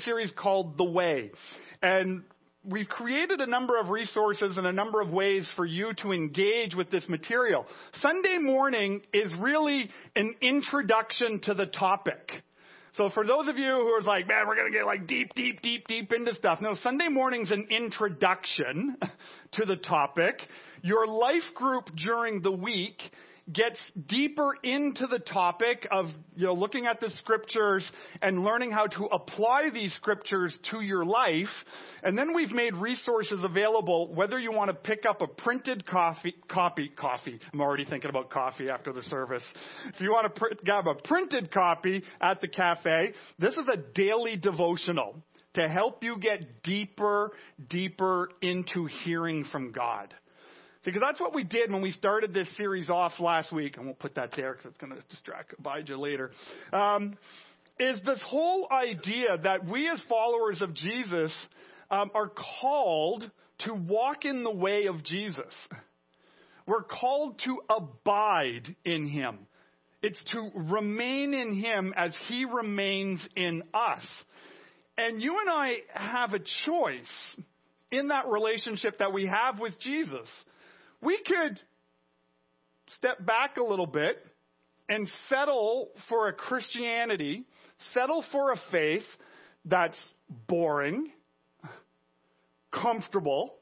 series called The Way. And we've created a number of resources and a number of ways for you to engage with this material. Sunday morning is really an introduction to the topic. So for those of you who are like, man, we're going to get like deep, deep, deep, deep into stuff. No, Sunday morning's an introduction to the topic. Your life group during the week gets deeper into the topic of you know looking at the scriptures and learning how to apply these scriptures to your life. And then we've made resources available whether you want to pick up a printed coffee copy coffee. I'm already thinking about coffee after the service. If you want to pr- grab a printed copy at the cafe this is a daily devotional to help you get deeper deeper into hearing from god because that's what we did when we started this series off last week, and we'll put that there because it's going to distract Abijah later. Um, is this whole idea that we as followers of Jesus um, are called to walk in the way of Jesus. We're called to abide in Him. It's to remain in Him as He remains in us. And you and I have a choice in that relationship that we have with Jesus. We could step back a little bit and settle for a Christianity, settle for a faith that's boring, comfortable,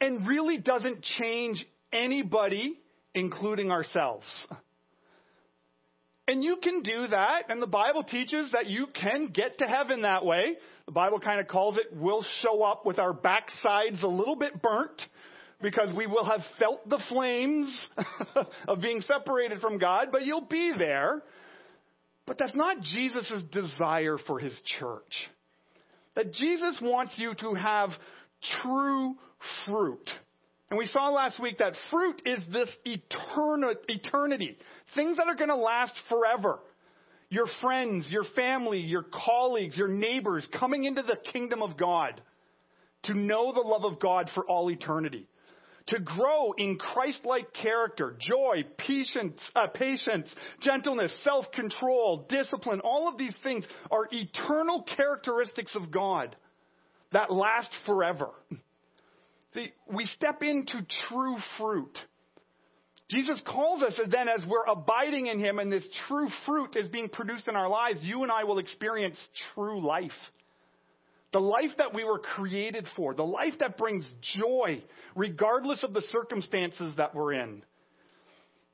and really doesn't change anybody, including ourselves. And you can do that, and the Bible teaches that you can get to heaven that way. The Bible kind of calls it, we'll show up with our backsides a little bit burnt because we will have felt the flames of being separated from God, but you'll be there. But that's not Jesus' desire for his church. That Jesus wants you to have true fruit. And we saw last week that fruit is this eternity, things that are going to last forever. Your friends, your family, your colleagues, your neighbors coming into the kingdom of God to know the love of God for all eternity to grow in Christ-like character, joy, patience, uh, patience, gentleness, self-control, discipline. All of these things are eternal characteristics of God that last forever. See, we step into true fruit. Jesus calls us and then as we're abiding in Him and this true fruit is being produced in our lives, you and I will experience true life. The life that we were created for, the life that brings joy, regardless of the circumstances that we're in.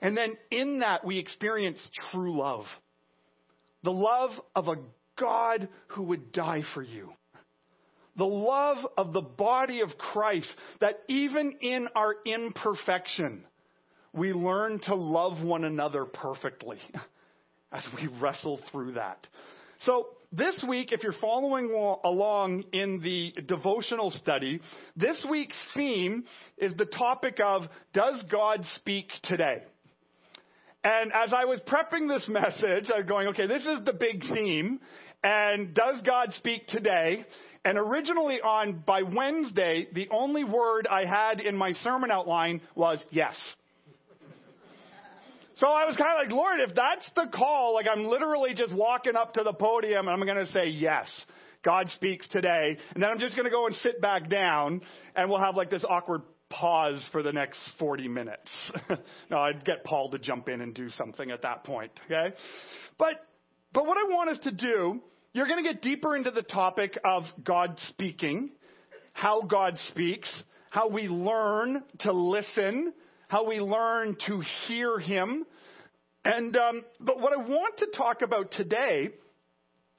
And then in that, we experience true love. The love of a God who would die for you. The love of the body of Christ, that even in our imperfection, we learn to love one another perfectly as we wrestle through that. So, this week, if you're following along in the devotional study, this week's theme is the topic of Does God Speak Today? And as I was prepping this message, I'm going, okay, this is the big theme. And does God speak today? And originally on, by Wednesday, the only word I had in my sermon outline was yes. So I was kind of like, Lord, if that's the call, like I'm literally just walking up to the podium and I'm going to say yes. God speaks today. And then I'm just going to go and sit back down and we'll have like this awkward pause for the next 40 minutes. no, I'd get Paul to jump in and do something at that point. Okay. But, but what I want us to do, you're going to get deeper into the topic of God speaking, how God speaks, how we learn to listen, how we learn to hear Him. And um, but what I want to talk about today,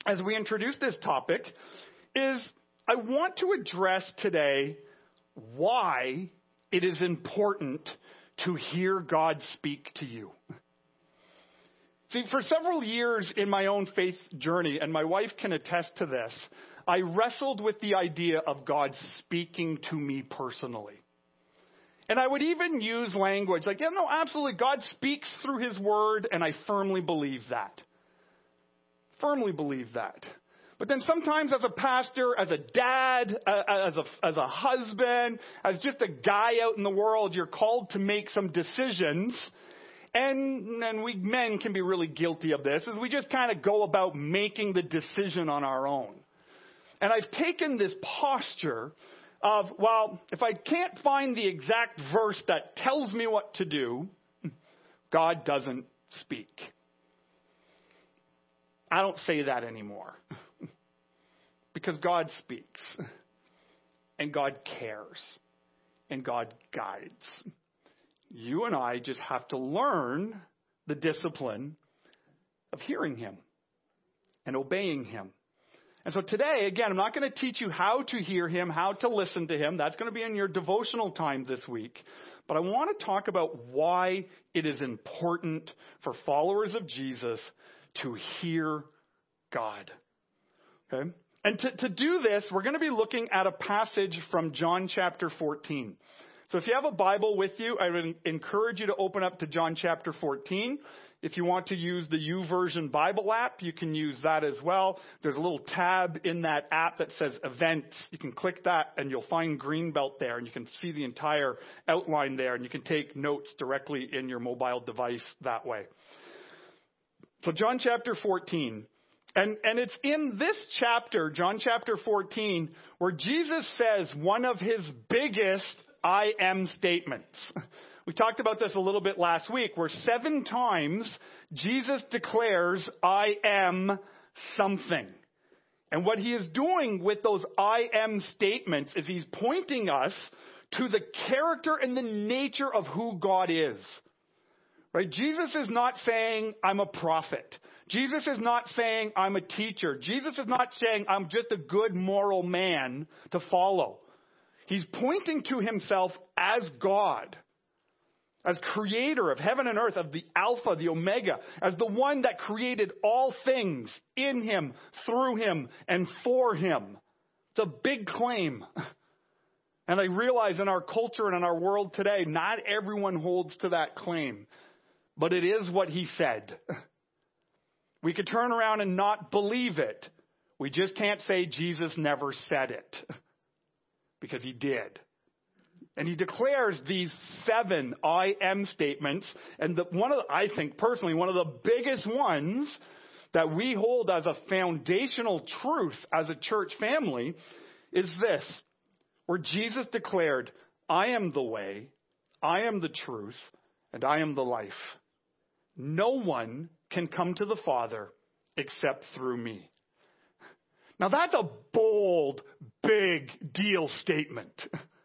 as we introduce this topic, is I want to address today why it is important to hear God speak to you. See, for several years in my own faith journey, and my wife can attest to this, I wrestled with the idea of God speaking to me personally. And I would even use language like, yeah, no, absolutely. God speaks through his word, and I firmly believe that. Firmly believe that. But then sometimes as a pastor, as a dad, as a, as a husband, as just a guy out in the world, you're called to make some decisions. and, and we men can be really guilty of this, is we just kind of go about making the decision on our own. And I've taken this posture of, well, if I can't find the exact verse that tells me what to do, God doesn't speak. I don't say that anymore. because God speaks. And God cares. And God guides. You and I just have to learn the discipline of hearing Him and obeying Him. And so today, again, I'm not going to teach you how to hear Him, how to listen to Him. That's going to be in your devotional time this week. But I want to talk about why it is important for followers of Jesus to hear God. Okay? And to, to do this, we're going to be looking at a passage from John chapter 14. So if you have a Bible with you, I would encourage you to open up to John chapter 14. If you want to use the YouVersion Bible app, you can use that as well. There's a little tab in that app that says events. You can click that and you'll find Greenbelt there and you can see the entire outline there and you can take notes directly in your mobile device that way. So John chapter 14. And, and it's in this chapter, John chapter 14, where Jesus says one of his biggest I am statements. We talked about this a little bit last week, where seven times Jesus declares, I am something. And what he is doing with those I am statements is he's pointing us to the character and the nature of who God is. Right? Jesus is not saying, I'm a prophet. Jesus is not saying, I'm a teacher. Jesus is not saying, I'm just a good moral man to follow. He's pointing to himself as God as creator of heaven and earth, of the Alpha, the Omega, as the one that created all things in him, through him, and for him. It's a big claim. And I realize in our culture and in our world today, not everyone holds to that claim. But it is what he said. We could turn around and not believe it. We just can't say Jesus never said it. Because he did. And he declares these seven I am statements. And the, one of the, I think personally, one of the biggest ones that we hold as a foundational truth as a church family is this, where Jesus declared, I am the way, I am the truth, and I am the life. No one can come to the Father except through me. Now that's a bold, big deal statement.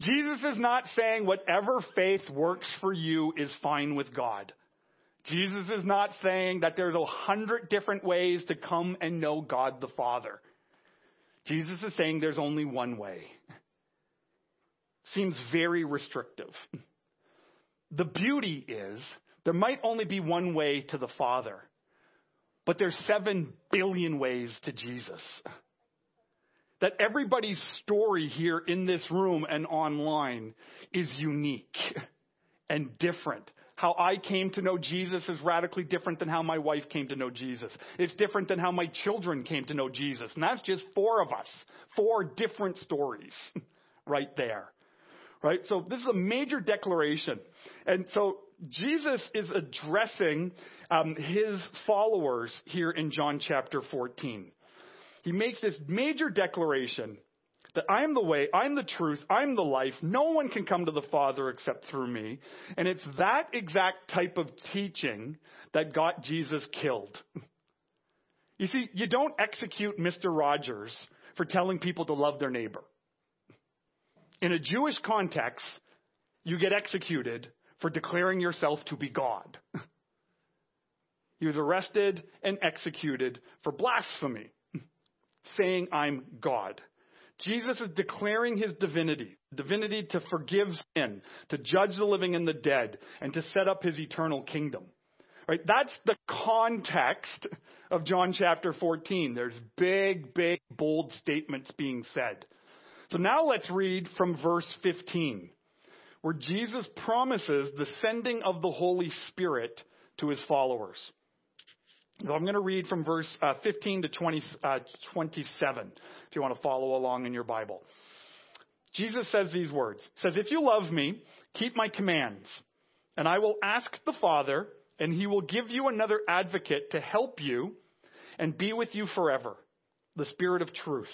Jesus is not saying whatever faith works for you is fine with God. Jesus is not saying that there's a hundred different ways to come and know God the Father. Jesus is saying there's only one way. Seems very restrictive. The beauty is there might only be one way to the Father, but there's seven billion ways to Jesus that everybody's story here in this room and online is unique and different. How I came to know Jesus is radically different than how my wife came to know Jesus. It's different than how my children came to know Jesus. And that's just four of us. Four different stories right there. Right? So this is a major declaration. And so Jesus is addressing um, his followers here in John chapter 14 he makes this major declaration that I'm the way, I'm the truth, I'm the life. No one can come to the Father except through me. And it's that exact type of teaching that got Jesus killed. You see, you don't execute Mr. Rogers for telling people to love their neighbor. In a Jewish context, you get executed for declaring yourself to be God. He was arrested and executed for blasphemy saying, I'm God. Jesus is declaring his divinity, divinity to forgive sin, to judge the living and the dead, and to set up his eternal kingdom. Right? That's the context of John chapter 14. There's big, big, bold statements being said. So now let's read from verse 15, where Jesus promises the sending of the Holy Spirit to his followers. So I'm going to read from verse uh, 15 to 20, uh, 27, if you want to follow along in your Bible. Jesus says these words. Says, If you love me, keep my commands. And I will ask the Father, and he will give you another advocate to help you and be with you forever the Spirit of truth.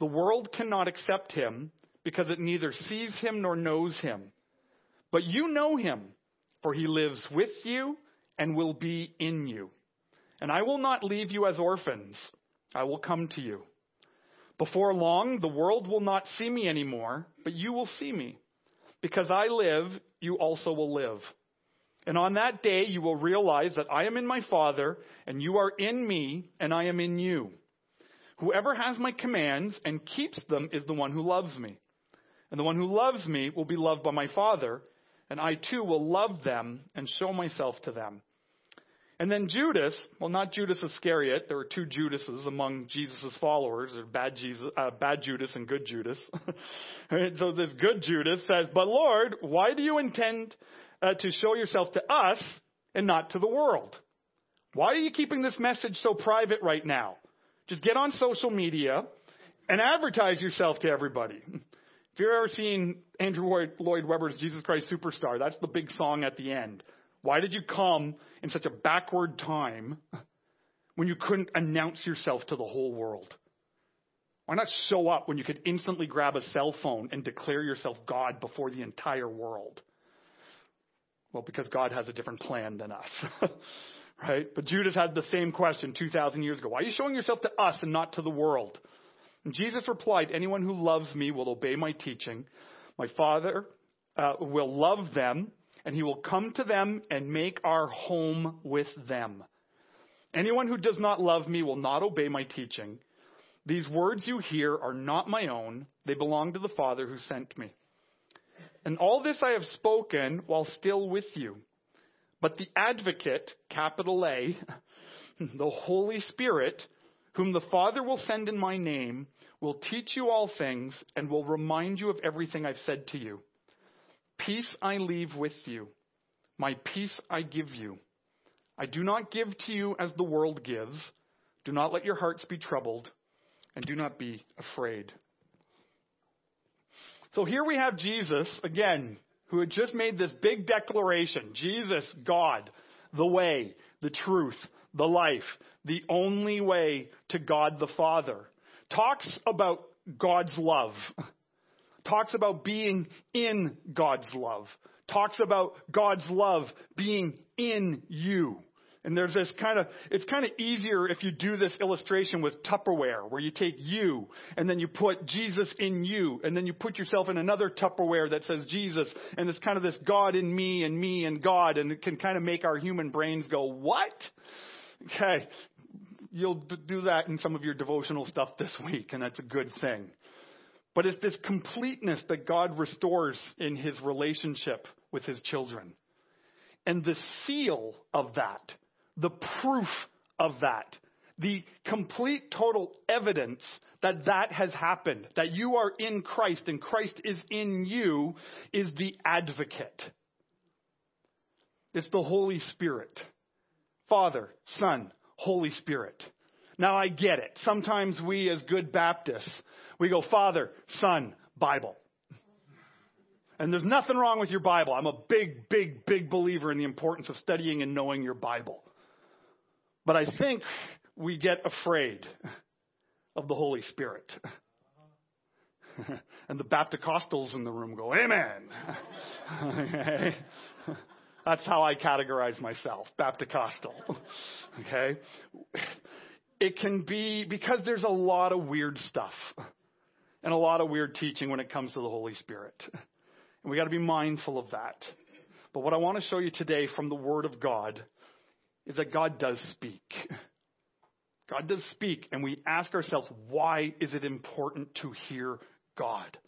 The world cannot accept him because it neither sees him nor knows him. But you know him, for he lives with you and will be in you. And I will not leave you as orphans, I will come to you. Before long, the world will not see me anymore, but you will see me. Because I live, you also will live. And on that day, you will realize that I am in my Father, and you are in me, and I am in you. Whoever has my commands and keeps them is the one who loves me. And the one who loves me will be loved by my Father, and I too will love them and show myself to them. And then Judas, well, not Judas Iscariot. There were two Judases among Jesus' followers, or bad, Jesus, uh, bad Judas and good Judas. so this good Judas says, But Lord, why do you intend uh, to show yourself to us and not to the world? Why are you keeping this message so private right now? Just get on social media and advertise yourself to everybody. If you've ever seen Andrew Lloyd Webber's Jesus Christ Superstar, that's the big song at the end. Why did you come in such a backward time when you couldn't announce yourself to the whole world? Why not show up when you could instantly grab a cell phone and declare yourself God before the entire world? Well, because God has a different plan than us. right? But Judas had the same question 2,000 years ago. Why are you showing yourself to us and not to the world? And Jesus replied, Anyone who loves me will obey my teaching. My Father uh, will love them, and he will come to them and make our home with them. Anyone who does not love me will not obey my teaching. These words you hear are not my own, they belong to the Father who sent me. And all this I have spoken while still with you. But the advocate, capital A, the Holy Spirit, whom the Father will send in my name, will teach you all things and will remind you of everything I've said to you. Peace I leave with you. My peace I give you. I do not give to you as the world gives. Do not let your hearts be troubled, and do not be afraid. So here we have Jesus, again, who had just made this big declaration Jesus, God, the way, the truth, the life, the only way to God the Father. Talks about God's love. Talks about being in God's love. Talks about God's love being in you. And there's this kind of, it's kind of easier if you do this illustration with Tupperware, where you take you and then you put Jesus in you, and then you put yourself in another Tupperware that says Jesus, and it's kind of this God in me and me and God, and it can kind of make our human brains go, what? Okay. You'll do that in some of your devotional stuff this week, and that's a good thing. But it's this completeness that God restores in his relationship with his children. And the seal of that the proof of that, the complete total evidence that that has happened, that you are in Christ and Christ is in you, is the advocate. It's the Holy Spirit. Father, Son, Holy Spirit. Now I get it. Sometimes we as good Baptists, we go Father, Son, Bible. And there's nothing wrong with your Bible. I'm a big, big, big believer in the importance of studying and knowing your Bible. But I think we get afraid of the Holy Spirit. and the Baptist in the room go, Amen. That's how I categorize myself, Baptist okay? It can be because there's a lot of weird stuff and a lot of weird teaching when it comes to the Holy Spirit. And we got to be mindful of that. But what I want to show you today from the Word of God is that God does speak. God does speak, and we ask ourselves, why is it important to hear God?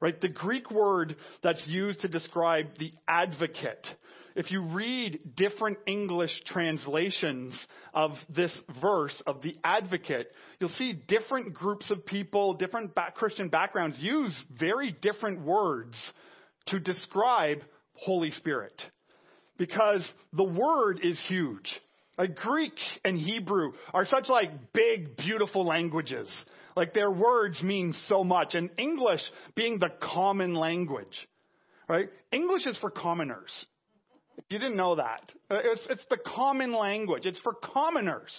Right? The Greek word that's used to describe the advocate, if you read different English translations of this verse of the advocate, you'll see different groups of people, different Christian backgrounds use very different words to describe Holy Spirit because the word is huge. Like Greek and Hebrew are such like big, beautiful languages. Like their words mean so much. And English being the common language, right? English is for commoners. You didn't know that. Uh, it's, it's the common language. It's for commoners.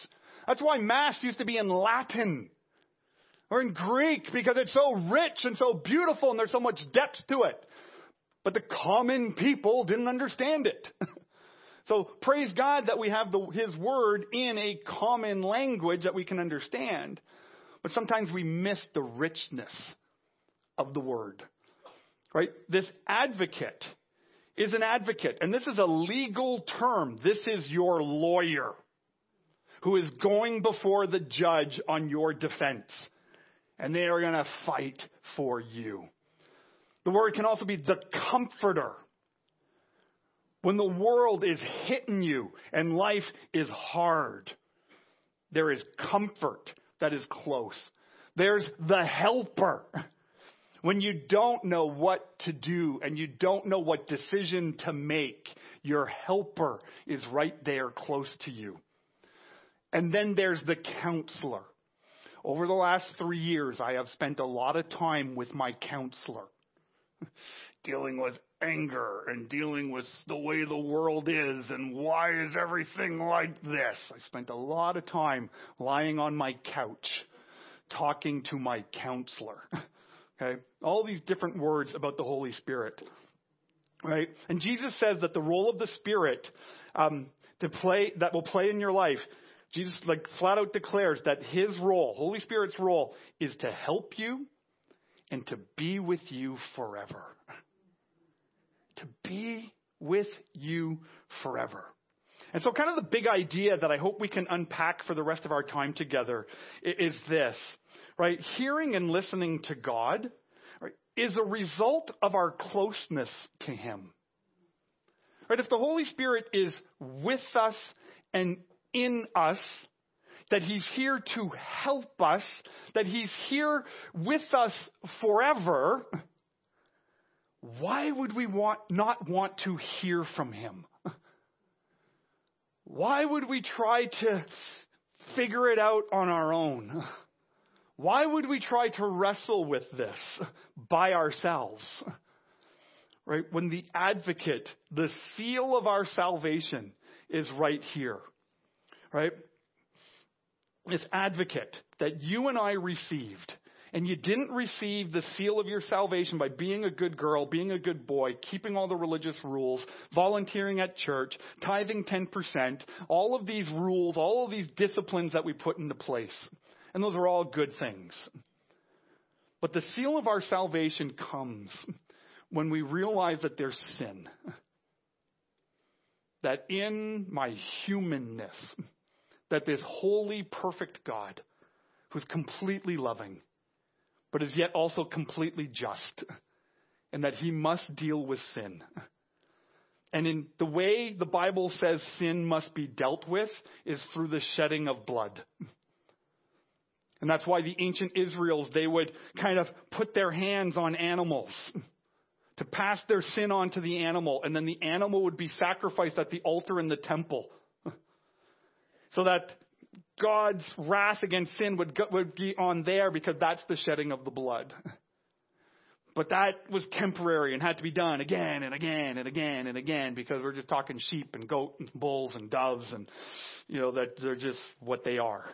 That's why Mass used to be in Latin or in Greek because it's so rich and so beautiful and there's so much depth to it. But the common people didn't understand it. so praise God that we have the, His Word in a common language that we can understand. But sometimes we miss the richness of the Word. Right? This advocate is an advocate, and this is a legal term. This is your lawyer who is going before the judge on your defense. And they are going to fight for you. The word can also be the comforter. When the world is hitting you and life is hard, there is comfort that is close. There's the helper. When you don't know what to do and you don't know what decision to make, your helper is right there close to you. And then there's the counselor. Over the last three years, I have spent a lot of time with my counselor, dealing with anger and dealing with the way the world is and why is everything like this. I spent a lot of time lying on my couch talking to my counselor. Okay? All these different words about the Holy Spirit. Right? And Jesus says that the role of the Spirit um, to play that will play in your life, Jesus like flat out declares that his role, Holy Spirit's role, is to help you and to be with you forever. to be with you forever. And so, kind of the big idea that I hope we can unpack for the rest of our time together is this right? Hearing and listening to God right, is a result of our closeness to Him. Right? If the Holy Spirit is with us and in us, that He's here to help us, that He's here with us forever, why would we want, not want to hear from Him? Why would we try to figure it out on our own? Why would we try to wrestle with this by ourselves? Right? When the advocate, the seal of our salvation is right here. Right? This advocate that you and I received. And you didn't receive the seal of your salvation by being a good girl, being a good boy, keeping all the religious rules, volunteering at church, tithing 10%, all of these rules, all of these disciplines that we put into place. And those are all good things. But the seal of our salvation comes when we realize that there's sin. That in my humanness, that this holy, perfect God, who's completely loving, but is yet also completely just, and that he must deal with sin. And in the way the Bible says sin must be dealt with is through the shedding of blood. And that's why the ancient Israels, they would kind of put their hands on animals to pass their sin on to the animal, and then the animal would be sacrificed at the altar in the temple. So that God's wrath against sin would, would be on there because that's the shedding of the blood. But that was temporary and had to be done again and again and again and again because we're just talking sheep and goat and bulls and doves and, you know, that they're just what they are.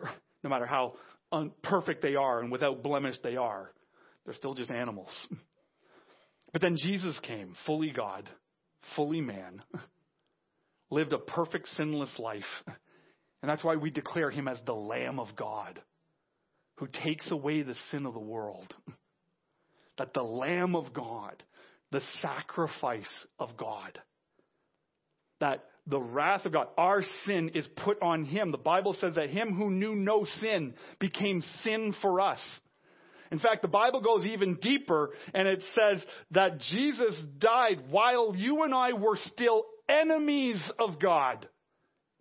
No matter how perfect they are and without blemish they are. They're still just animals. But then Jesus came, fully God, fully man, lived a perfect sinless life. And that's why we declare him as the Lamb of God who takes away the sin of the world. That the Lamb of God, the sacrifice of God, that the wrath of God. Our sin is put on him. The Bible says that him who knew no sin became sin for us. In fact, the Bible goes even deeper and it says that Jesus died while you and I were still enemies of God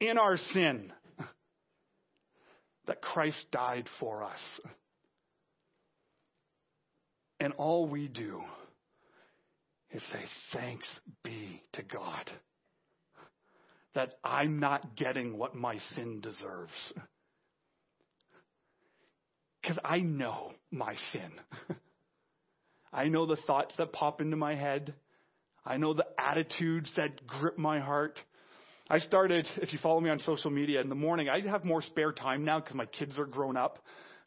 in our sin. That Christ died for us. And all we do is say, Thanks be to God that I'm not getting what my sin deserves. Because I know my sin. I know the thoughts that pop into my head. I know the attitudes that grip my heart. I started, if you follow me on social media, in the morning, I have more spare time now because my kids are grown up.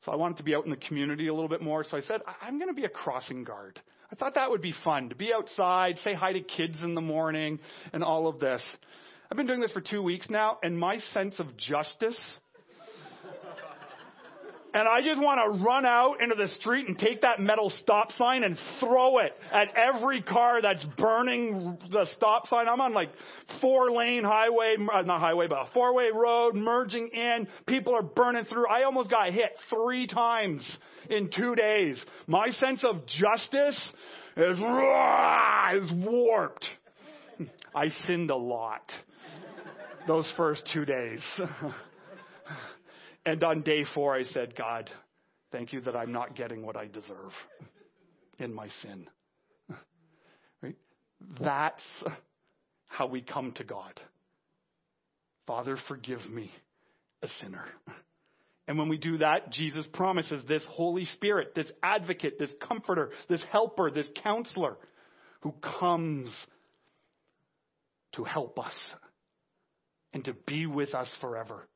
So I wanted to be out in the community a little bit more. So I said, I'm going to be a crossing guard. I thought that would be fun to be outside, say hi to kids in the morning, and all of this. I've been doing this for two weeks now, and my sense of justice and I just want to run out into the street and take that metal stop sign and throw it at every car that's burning the stop sign. I'm on like four lane highway, uh, not highway, but a four way road merging in. People are burning through. I almost got hit three times in two days. My sense of justice is, is warped. I sinned a lot those first two days. And on day four, I said, God, thank you that I'm not getting what I deserve in my sin. Right? That's how we come to God. Father, forgive me, a sinner. And when we do that, Jesus promises this Holy Spirit, this advocate, this comforter, this helper, this counselor who comes to help us and to be with us forever.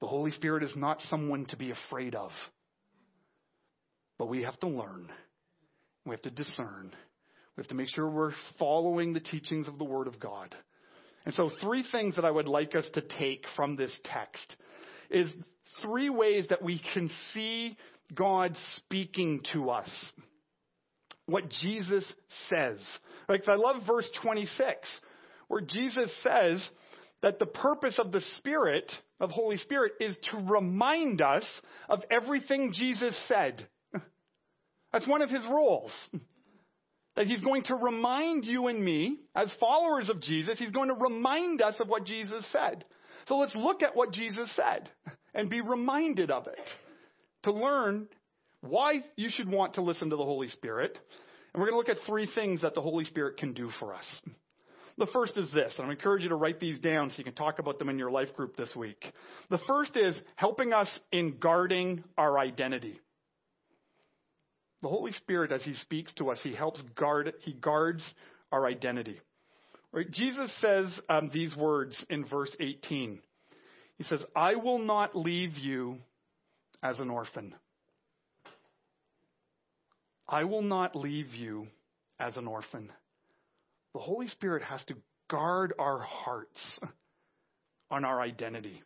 The Holy Spirit is not someone to be afraid of. But we have to learn. We have to discern. We have to make sure we're following the teachings of the Word of God. And so, three things that I would like us to take from this text is three ways that we can see God speaking to us. What Jesus says. Like, I love verse 26, where Jesus says, that the purpose of the Spirit, of Holy Spirit, is to remind us of everything Jesus said. That's one of his roles. That he's going to remind you and me, as followers of Jesus, he's going to remind us of what Jesus said. So let's look at what Jesus said and be reminded of it to learn why you should want to listen to the Holy Spirit. And we're going to look at three things that the Holy Spirit can do for us. The first is this, and I encourage you to write these down so you can talk about them in your life group this week. The first is helping us in guarding our identity. The Holy Spirit, as He speaks to us, He helps guard, He guards our identity. Right? Jesus says um, these words in verse 18. He says, I will not leave you as an orphan. I will not leave you as an orphan. The Holy Spirit has to guard our hearts on our identity.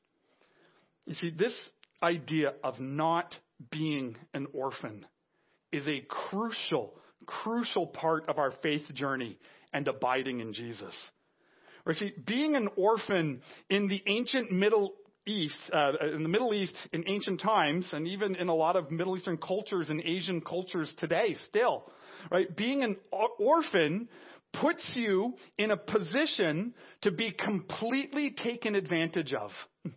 You see, this idea of not being an orphan is a crucial, crucial part of our faith journey and abiding in Jesus. Or see, being an orphan in the ancient Middle East, uh, in the Middle East in ancient times, and even in a lot of Middle Eastern cultures and Asian cultures today, still, right? Being an orphan puts you in a position to be completely taken advantage of.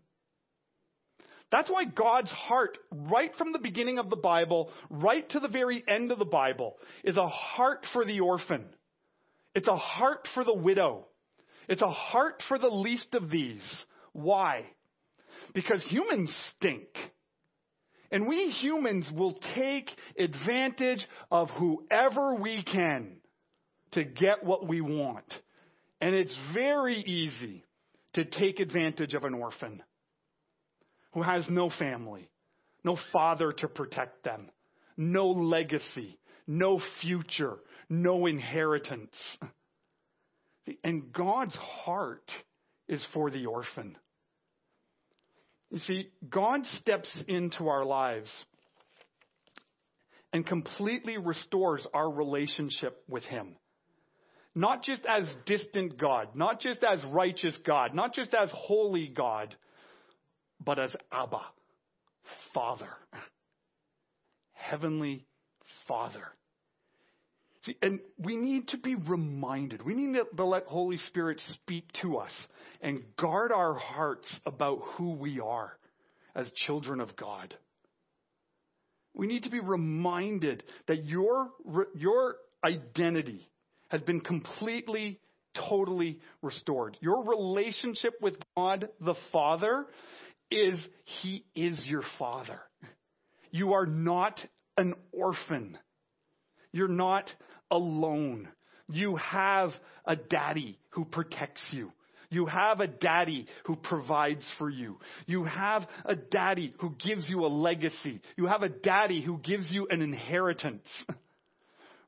That's why God's heart, right from the beginning of the Bible, right to the very end of the Bible, is a heart for the orphan. It's a heart for the widow. It's a heart for the least of these. Why? Because humans stink. And we humans will take advantage of whoever we can to get what we want. And it's very easy to take advantage of an orphan who has no family, no father to protect them, no legacy, no future, no inheritance. And God's heart is for the orphan. You see, God steps into our lives and completely restores our relationship with Him not just as distant God, not just as righteous God, not just as holy God, but as Abba, Father, Heavenly Father. See, and we need to be reminded. We need to let Holy Spirit speak to us and guard our hearts about who we are as children of God. We need to be reminded that your, your identity has been completely, totally restored. Your relationship with God the Father is He is your Father. You are not an orphan. You're not alone. You have a daddy who protects you. You have a daddy who provides for you. You have a daddy who gives you a legacy. You have a daddy who gives you an inheritance.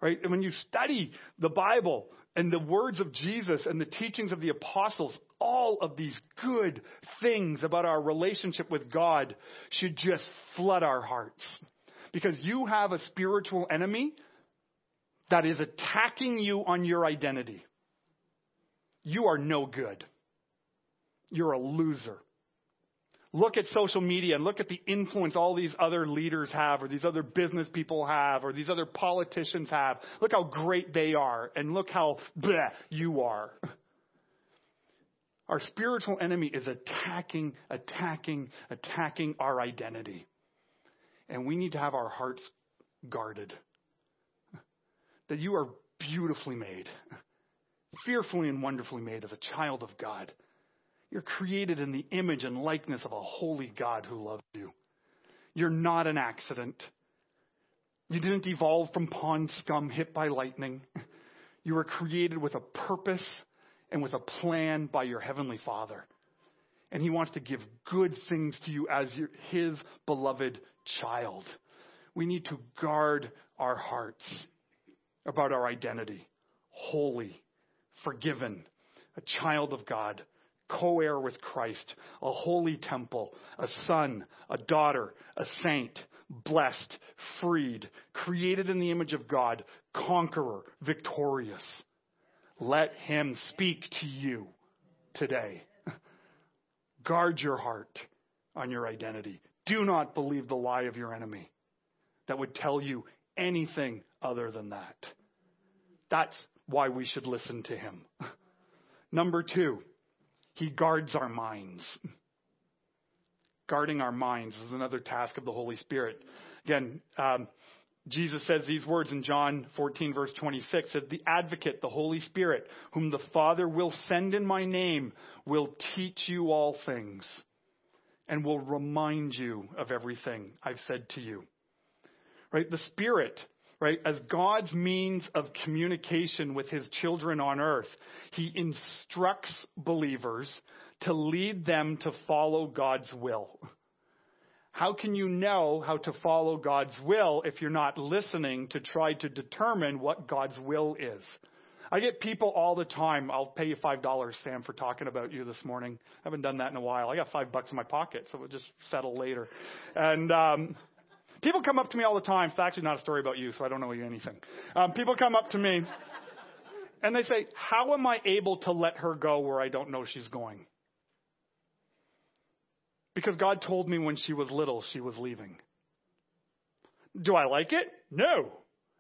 right? And when you study the Bible and the words of Jesus and the teachings of the apostles, all of these good things about our relationship with God should just flood our hearts. Because you have a spiritual enemy that is attacking you on your identity. You are no good. You're a loser. Look at social media and look at the influence all these other leaders have, or these other business people have, or these other politicians have. Look how great they are, and look how bleh you are. Our spiritual enemy is attacking, attacking, attacking our identity. And we need to have our hearts guarded. That you are beautifully made, fearfully and wonderfully made as a child of God. You're created in the image and likeness of a holy God who loves you. You're not an accident. You didn't evolve from pond scum hit by lightning. You were created with a purpose and with a plan by your Heavenly Father. And He wants to give good things to you as your, His beloved child. We need to guard our hearts about our identity holy, forgiven, a child of God, co heir with Christ, a holy temple, a son, a daughter, a saint, blessed, freed, created in the image of God, conqueror, victorious. Let him speak to you today. Guard your heart on your identity. Do not believe the lie of your enemy that would tell you anything other than that. That's why we should listen to him. Number two, he guards our minds. Guarding our minds is another task of the Holy Spirit. Again, um, Jesus says these words in John 14, verse 26 says, The advocate, the Holy Spirit, whom the Father will send in my name, will teach you all things and will remind you of everything I've said to you. Right? The Spirit right? As God's means of communication with his children on earth, he instructs believers to lead them to follow God's will. How can you know how to follow God's will if you're not listening to try to determine what God's will is? I get people all the time. I'll pay you five dollars, Sam, for talking about you this morning. I haven't done that in a while. I got five bucks in my pocket, so we'll just settle later. And um, People come up to me all the time. It's actually not a story about you, so I don't know you anything. Um, people come up to me and they say, How am I able to let her go where I don't know she's going? Because God told me when she was little she was leaving. Do I like it? No.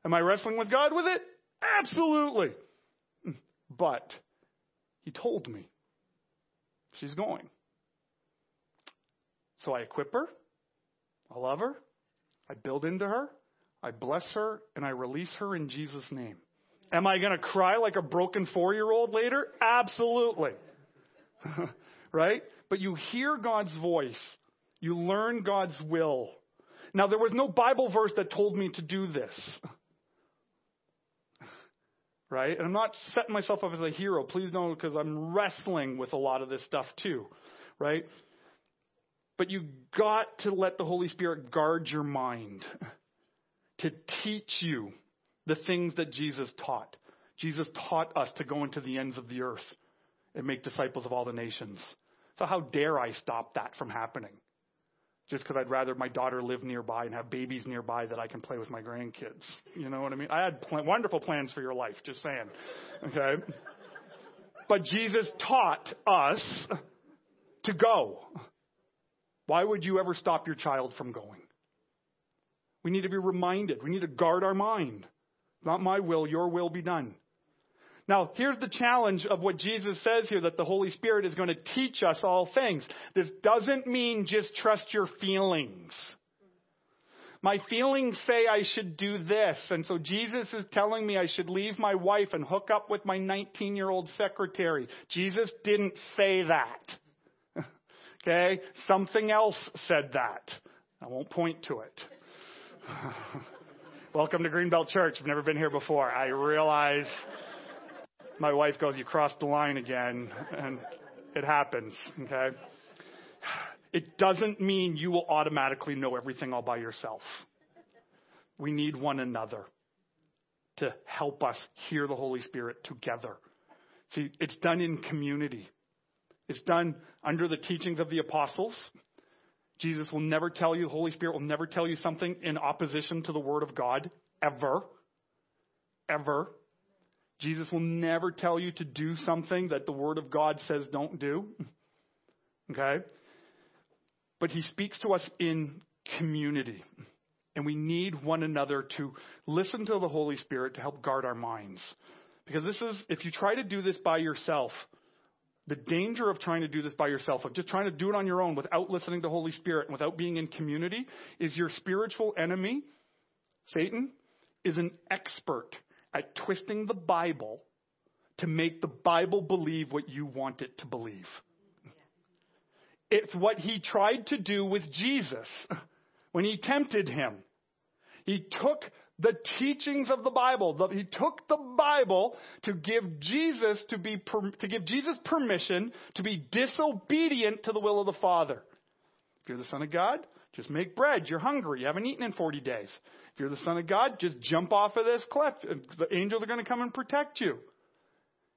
Am I wrestling with God with it? Absolutely. But He told me she's going. So I equip her. I love her. I build into her, I bless her, and I release her in Jesus' name. Am I going to cry like a broken four year old later? Absolutely. right? But you hear God's voice, you learn God's will. Now, there was no Bible verse that told me to do this. Right? And I'm not setting myself up as a hero. Please don't, because I'm wrestling with a lot of this stuff too. Right? But you got to let the Holy Spirit guard your mind to teach you the things that Jesus taught. Jesus taught us to go into the ends of the earth and make disciples of all the nations. So how dare I stop that from happening? Just because I'd rather my daughter live nearby and have babies nearby that I can play with my grandkids. You know what I mean? I had pl- wonderful plans for your life, just saying. Okay? But Jesus taught us to go. Why would you ever stop your child from going? We need to be reminded. We need to guard our mind. Not my will, your will be done. Now, here's the challenge of what Jesus says here that the Holy Spirit is going to teach us all things. This doesn't mean just trust your feelings. My feelings say I should do this, and so Jesus is telling me I should leave my wife and hook up with my 19 year old secretary. Jesus didn't say that. Okay? Something else said that. I won't point to it. Welcome to Greenbelt Church. I've never been here before. I realize my wife goes, You crossed the line again. And it happens, okay? It doesn't mean you will automatically know everything all by yourself. We need one another to help us hear the Holy Spirit together. See, it's done in community. It's done under the teachings of the apostles. Jesus will never tell you, Holy Spirit will never tell you something in opposition to the Word of God, ever. Ever. Jesus will never tell you to do something that the Word of God says don't do. Okay? But He speaks to us in community. And we need one another to listen to the Holy Spirit to help guard our minds. Because this is, if you try to do this by yourself, the danger of trying to do this by yourself, of just trying to do it on your own without listening to the Holy Spirit and without being in community, is your spiritual enemy, Satan, is an expert at twisting the Bible to make the Bible believe what you want it to believe. It's what he tried to do with Jesus when he tempted him. He took the teachings of the Bible. He took the Bible to give Jesus to be to give Jesus permission to be disobedient to the will of the Father. If you're the Son of God, just make bread. You're hungry. You haven't eaten in 40 days. If you're the Son of God, just jump off of this cliff. The angels are going to come and protect you.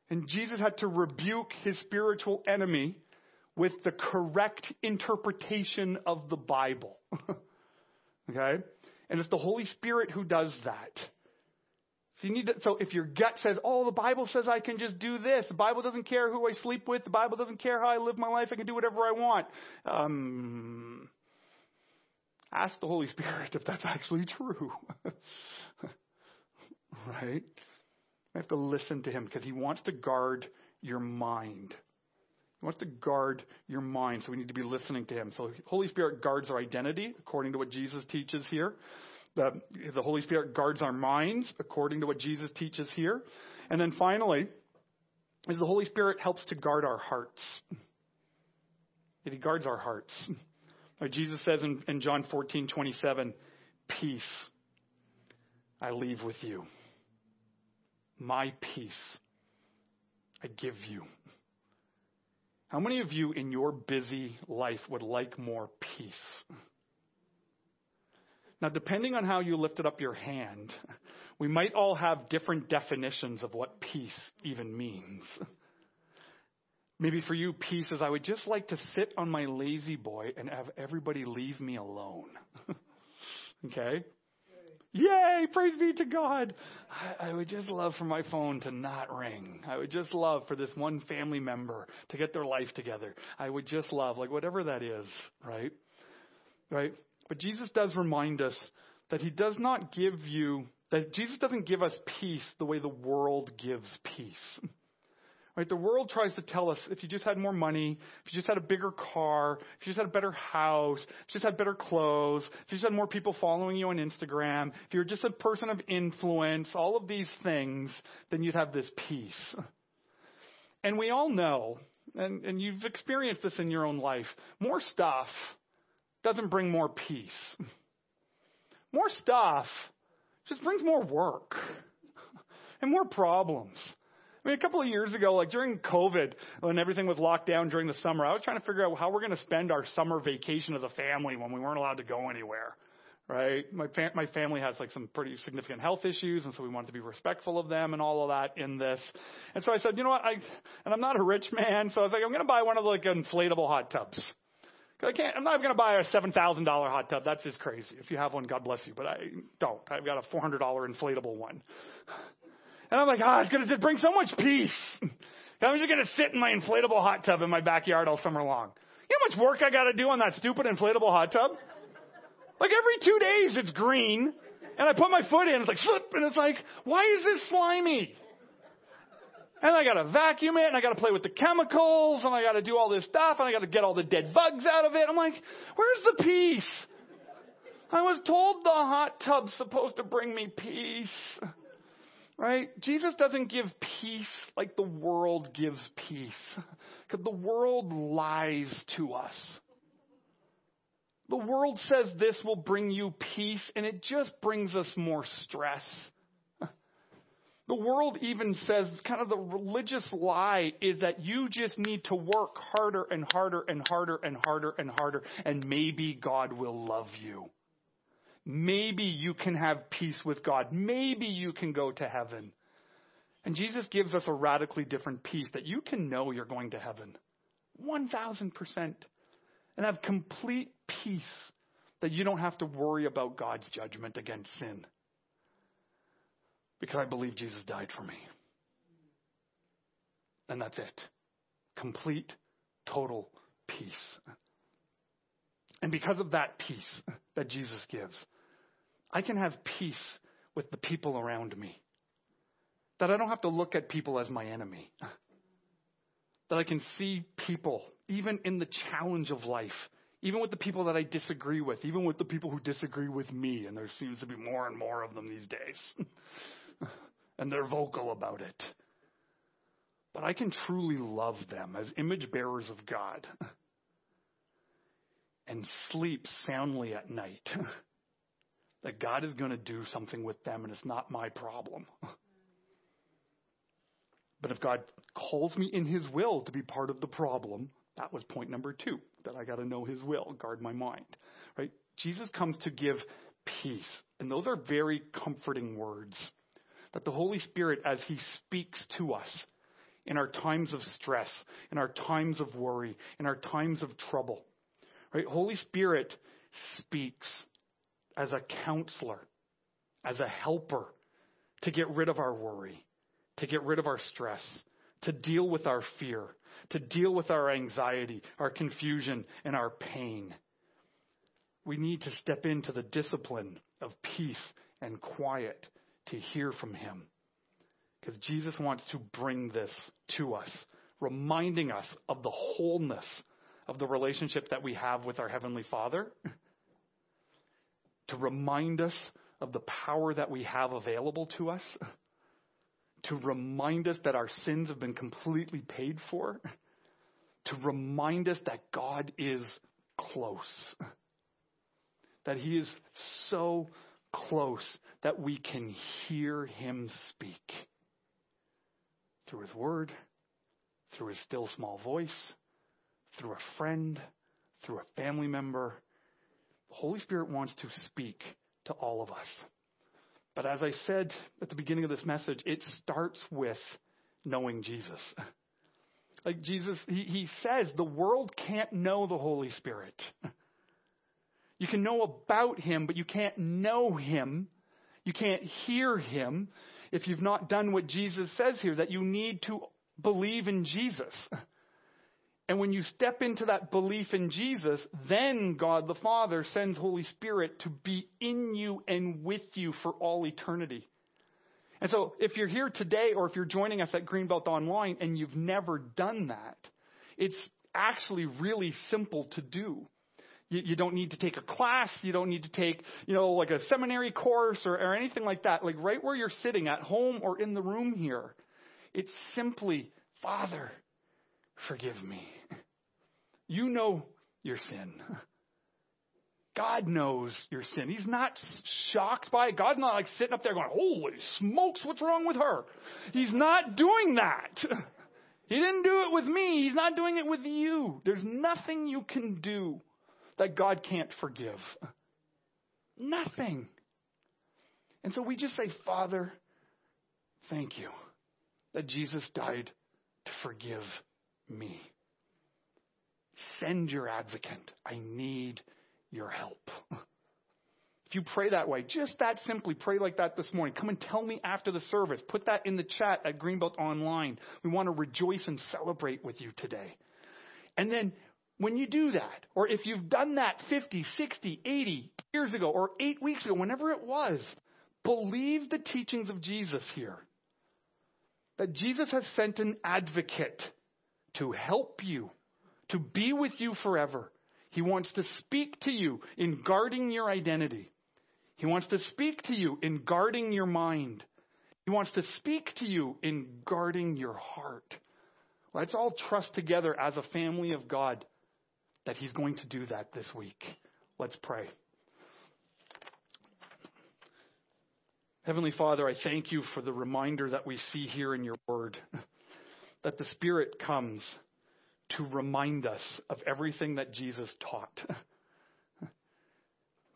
And Jesus had to rebuke his spiritual enemy with the correct interpretation of the Bible. okay? And it's the Holy Spirit who does that. So you need to, so if your gut says, "Oh, the Bible says I can just do this. The Bible doesn't care who I sleep with. The Bible doesn't care how I live my life. I can do whatever I want." Um, ask the Holy Spirit if that's actually true. right? You have to listen to him because he wants to guard your mind. He wants to guard your mind, so we need to be listening to Him. So, Holy Spirit guards our identity, according to what Jesus teaches here. The, the Holy Spirit guards our minds, according to what Jesus teaches here. And then finally, is the Holy Spirit helps to guard our hearts. He guards our hearts. Jesus says in, in John 14, 27, Peace I leave with you. My peace I give you. How many of you in your busy life would like more peace? Now, depending on how you lifted up your hand, we might all have different definitions of what peace even means. Maybe for you, peace is I would just like to sit on my La-Z-Boy and have everybody leave me alone. okay? Yay, praise be to God. I, I, would just love for my phone to not ring. I would just love for this one family member to get their life together. I would just love, like whatever that is, right? Right? But Jesus does remind us that he does not give you, that Jesus doesn't give us peace the way the world gives peace. Right? The world tries to tell us if you just had more money, if you just had a bigger car, if you just had a better house, if you just had better clothes, if you just had more people following you on Instagram, if you're just a person of influence, all of these things, then you'd have this peace. And we all know, and, and you've experienced this in your own life, more stuff doesn't bring more peace. More stuff just brings more work and more problems. I mean, a couple of years ago, like during COVID, when everything was locked down during the summer, I was trying to figure out how we're going to spend our summer vacation as a family when we weren't allowed to go anywhere. Right? My fa- my family has like some pretty significant health issues, and so we wanted to be respectful of them and all of that in this. And so I said, you know what? I and I'm not a rich man, so I was like, I'm going to buy one of the like inflatable hot tubs. I can't, I'm not going to buy a $7,000 hot tub. That's just crazy. If you have one, God bless you. But I don't. I've got a $400 inflatable one. And I'm like, ah, oh, it's going to just bring so much peace. I'm just going to sit in my inflatable hot tub in my backyard all summer long. You know how much work I got to do on that stupid inflatable hot tub? Like every two days it's green, and I put my foot in, it's like slip, and it's like, why is this slimy? And I got to vacuum it, and I got to play with the chemicals, and I got to do all this stuff, and I got to get all the dead bugs out of it. I'm like, where's the peace? I was told the hot tub's supposed to bring me peace. Right? Jesus doesn't give peace like the world gives peace. Because the world lies to us. The world says this will bring you peace, and it just brings us more stress. The world even says kind of the religious lie is that you just need to work harder and harder and harder and harder and harder, and maybe God will love you. Maybe you can have peace with God. Maybe you can go to heaven. And Jesus gives us a radically different peace that you can know you're going to heaven. 1000%. And have complete peace that you don't have to worry about God's judgment against sin because I believe Jesus died for me. And that's it. Complete, total peace. And because of that peace that Jesus gives, I can have peace with the people around me. That I don't have to look at people as my enemy. That I can see people, even in the challenge of life, even with the people that I disagree with, even with the people who disagree with me, and there seems to be more and more of them these days. and they're vocal about it. But I can truly love them as image bearers of God and sleep soundly at night. that God is going to do something with them and it's not my problem. But if God calls me in His will to be part of the problem, that was point number two, that I got to know His will, guard my mind. Right? Jesus comes to give peace. And those are very comforting words that the Holy Spirit, as He speaks to us in our times of stress, in our times of worry, in our times of trouble, right? Holy Spirit speaks as a counselor, as a helper to get rid of our worry, to get rid of our stress, to deal with our fear, to deal with our anxiety, our confusion, and our pain. We need to step into the discipline of peace and quiet to hear from Him. Because Jesus wants to bring this to us, reminding us of the wholeness of the relationship that we have with our Heavenly Father, to remind us of the power that we have available to us, to remind us that our sins have been completely paid for, to remind us that God is close, that He is so close that we can hear him speak through his word, through his still small voice, through a friend, through a family member. The Holy Spirit wants to speak to all of us. But as I said at the beginning of this message, it starts with knowing Jesus. Like Jesus, he, he says the world can't know the Holy Spirit. You can know about him, but you can't know him. You can't hear him if you've not done what Jesus says here, that you need to believe in Jesus. And when you step into that belief in Jesus, then God the Father sends Holy Spirit to be in you and with you for all eternity. And so if you're here today or if you're joining us at Greenbelt Online and you've never done that, it's actually really simple to do. You, you, don't need to take a class. You don't need to take, you know, like a seminary course or, or anything like that. Like right where you're sitting at home or in the room here. It's simply, Father, forgive me. You know your sin. God knows your sin. He's not shocked by it. God's not like sitting up there going, Holy smokes, what's wrong with her? He's not doing that. He didn't do it with me. He's not doing it with you. There's nothing you can do that God can't forgive? Nothing. And so we just say, Father, thank you that Jesus died to forgive me. Send your advocate. I need your help. If you pray that way, just that simply, pray like that this morning. Come and tell me after the service. Put that in the chat at Greenbelt Online. We want to rejoice and celebrate with you today. And then when you do that, or if you've done that 50, 60, 80 years ago, or eight weeks ago, whenever it was, believe the teachings of Jesus here. That Jesus has sent an advocate to help you, to be with you forever. He wants to speak to you in guarding your identity. He wants to speak to you in guarding your mind. He wants to speak to you in guarding your heart. Let's all trust together as a family of God that He's going to do that this week. Let's pray. Heavenly Father, I thank you for the reminder that we see here in your word that the Spirit comes to remind us of everything that Jesus taught.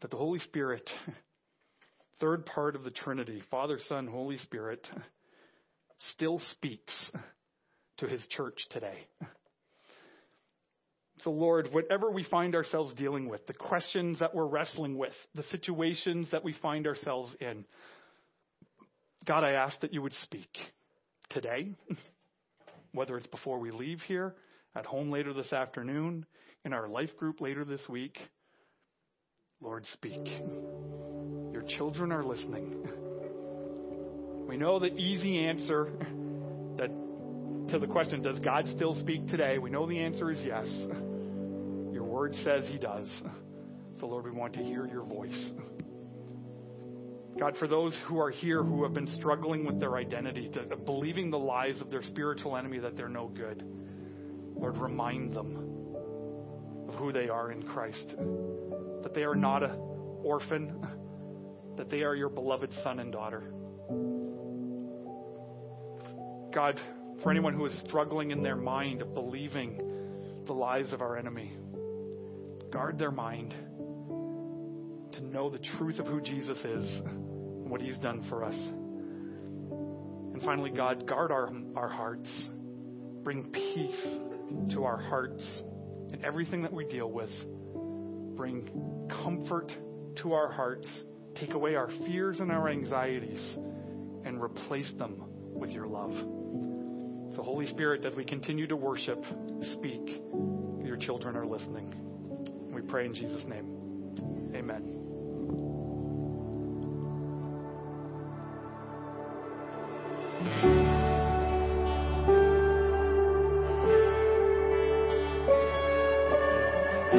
that the Holy Spirit, third part of the Trinity, Father, Son, Holy Spirit, still speaks to his church today. So, Lord, whatever we find ourselves dealing with, the questions that we're wrestling with, the situations that we find ourselves in, God, I ask that you would speak today, whether it's before we leave here, at home later this afternoon, in our life group later this week. Lord, speak. Your children are listening. We know the easy answer that to the question, does God still speak today? We know the answer is yes. Your word says he does. So Lord, we want to hear your voice. God, for those who are here who have been struggling with their identity, to, believing the lies of their spiritual enemy that they're no good, Lord, remind them of who they are in Christ. That they are not an orphan, that they are your beloved son and daughter. God, for anyone who is struggling in their mind of believing the lies of our enemy, guard their mind to know the truth of who Jesus is and what he's done for us. And finally, God, guard our, our hearts. Bring peace to our hearts and everything that we deal with. Bring comfort to our hearts. Take away our fears and our anxieties and replace them with your love. So, Holy Spirit, as we continue to worship, speak. Your children are listening. We pray in Jesus' name. Amen.